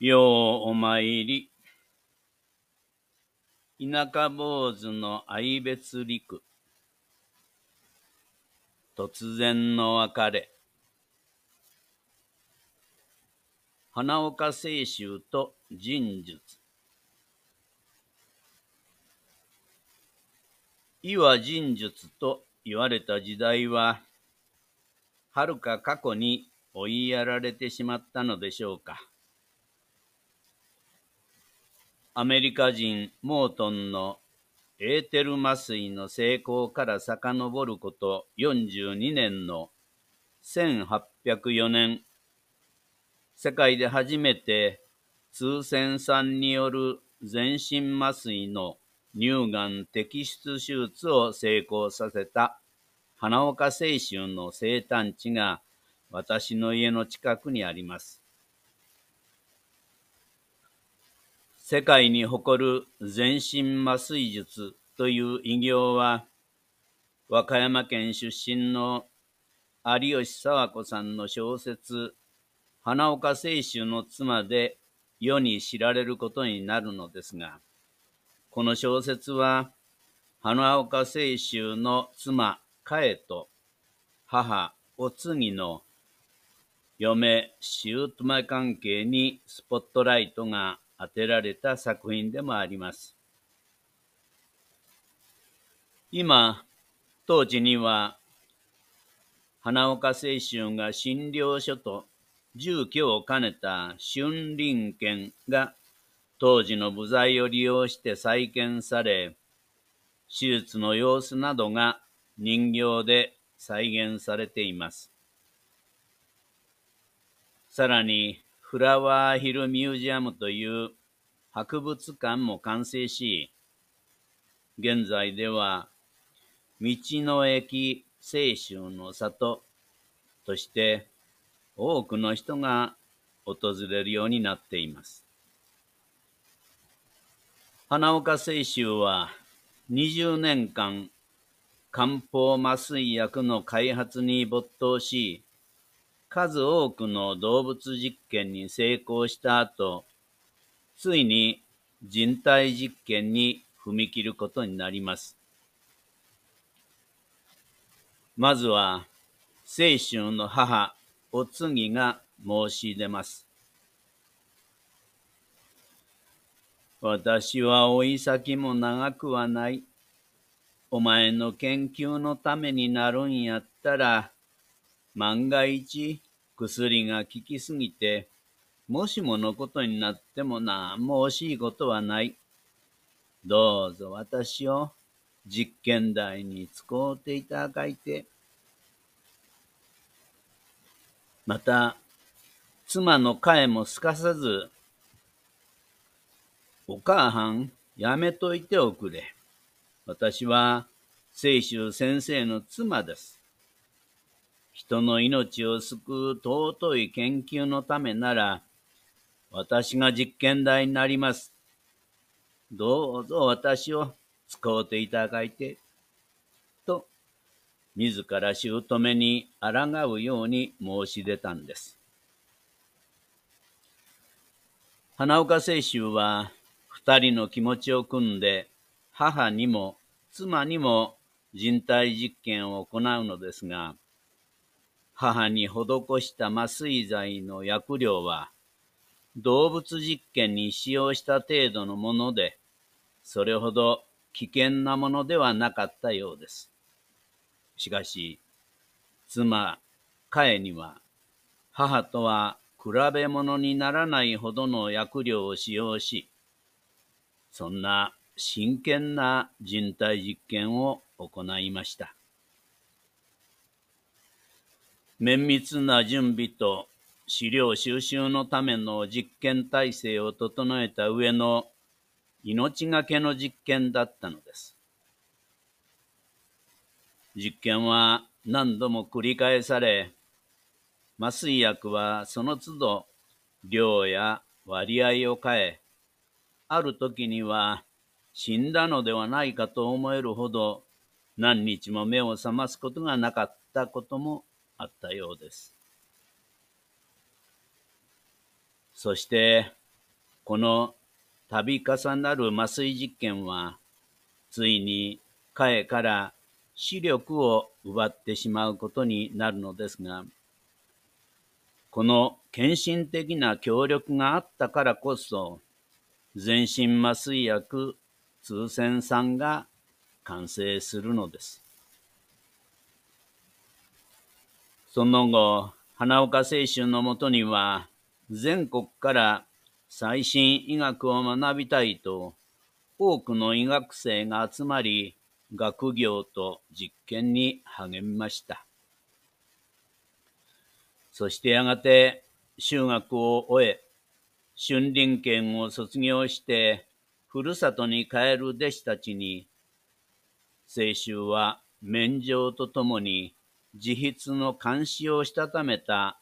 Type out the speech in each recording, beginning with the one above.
ようお参り。田舎坊主の愛別陸。突然の別れ。花岡清舟と人術。意は人術と言われた時代は、はるか過去に追いやられてしまったのでしょうか。アメリカ人モートンのエーテル麻酔の成功から遡ること42年の1804年、世界で初めて通線酸による全身麻酔の乳がん摘出手術を成功させた花岡清舟の生誕地が私の家の近くにあります。世界に誇る全身麻酔術という偉業は、和歌山県出身の有吉佐和子さんの小説、花岡清舟の妻で世に知られることになるのですが、この小説は、花岡清舟の妻、かえと、母、お次の嫁、姑関係にスポットライトが当てられた作品でもあります。今、当時には、花岡清舟が診療所と住居を兼ねた春林軒が当時の部材を利用して再建され、手術の様子などが人形で再現されています。さらに、フラワーヒルミュージアムという博物館も完成し、現在では、道の駅清州の里として多くの人が訪れるようになっています。花岡清舟は20年間漢方麻酔薬の開発に没頭し、数多くの動物実験に成功した後、ついに人体実験に踏み切ることになります。まずは、清春の母、お次が申し出ます。私は追い先も長くはない。お前の研究のためになるんやったら、万が一薬が効きすぎて、もしものことになっても何も惜しいことはない。どうぞ私を実験台に使うていただいて。また、妻の彼もすかさず、お母はん、やめといておくれ。私は、清舟先生の妻です。人の命を救う尊い研究のためなら、私が実験台になります。どうぞ私を使うていただいて、と、自ら姑に抗うように申し出たんです。花岡清舟は、二人の気持ちを組んで、母にも妻にも人体実験を行うのですが、母に施した麻酔剤の薬量は、動物実験に使用した程度のもので、それほど危険なものではなかったようです。しかし、妻、カエには、母とは比べ物にならないほどの薬量を使用し、そんな真剣な人体実験を行いました。綿密な準備と資料収集のための実験体制を整えた上の命がけの実験だったのです。実験は何度も繰り返され、麻酔薬はその都度量や割合を変え、ある時には死んだのではないかと思えるほど何日も目を覚ますことがなかったこともあったようです。そしてこの度重なる麻酔実験は、ついに彼から視力を奪ってしまうことになるのですが、この献身的な協力があったからこそ、全身麻酔薬通線酸が完成するのです。その後、花岡清舟のもとには、全国から最新医学を学びたいと、多くの医学生が集まり、学業と実験に励みました。そしてやがて修学を終え、春林県を卒業して、ふるさとに帰る弟子たちに、清舟は免状とともに自筆の監視をしたためた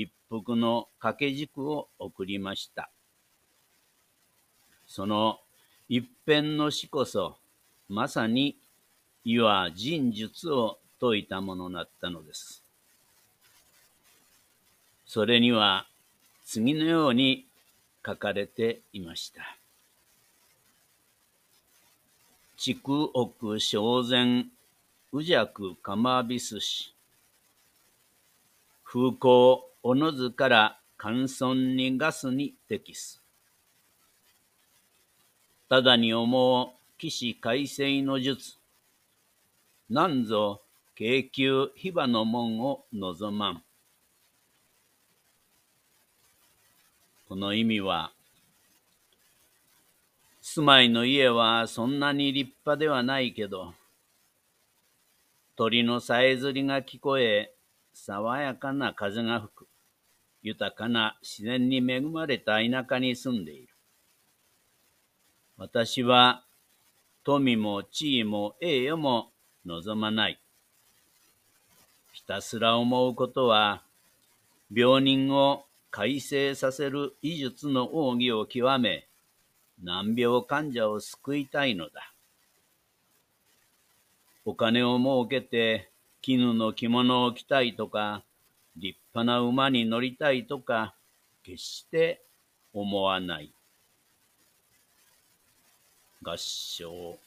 一服の掛け軸を送りました。その一辺の詩こそ、まさに、いわ人術を説いたものだったのです。それには次のように書かれていました。畜奥正前、宇弱釜びすし。風光おのずから乾村にガスに適す。ただに思う騎士改正の術。なんぞ京急火場の門を望まん。この意味は、住まいの家はそんなに立派ではないけど、鳥のさえずりが聞こえ、爽やかな風が吹く、豊かな自然に恵まれた田舎に住んでいる。私は富も地位も栄誉も望まない。ひたすら思うことは、病人を改正させる医術の奥義を極め、難病患者を救いたいのだ。お金を儲けて絹の着物を着たいとか、立派な馬に乗りたいとか、決して思わない。合唱。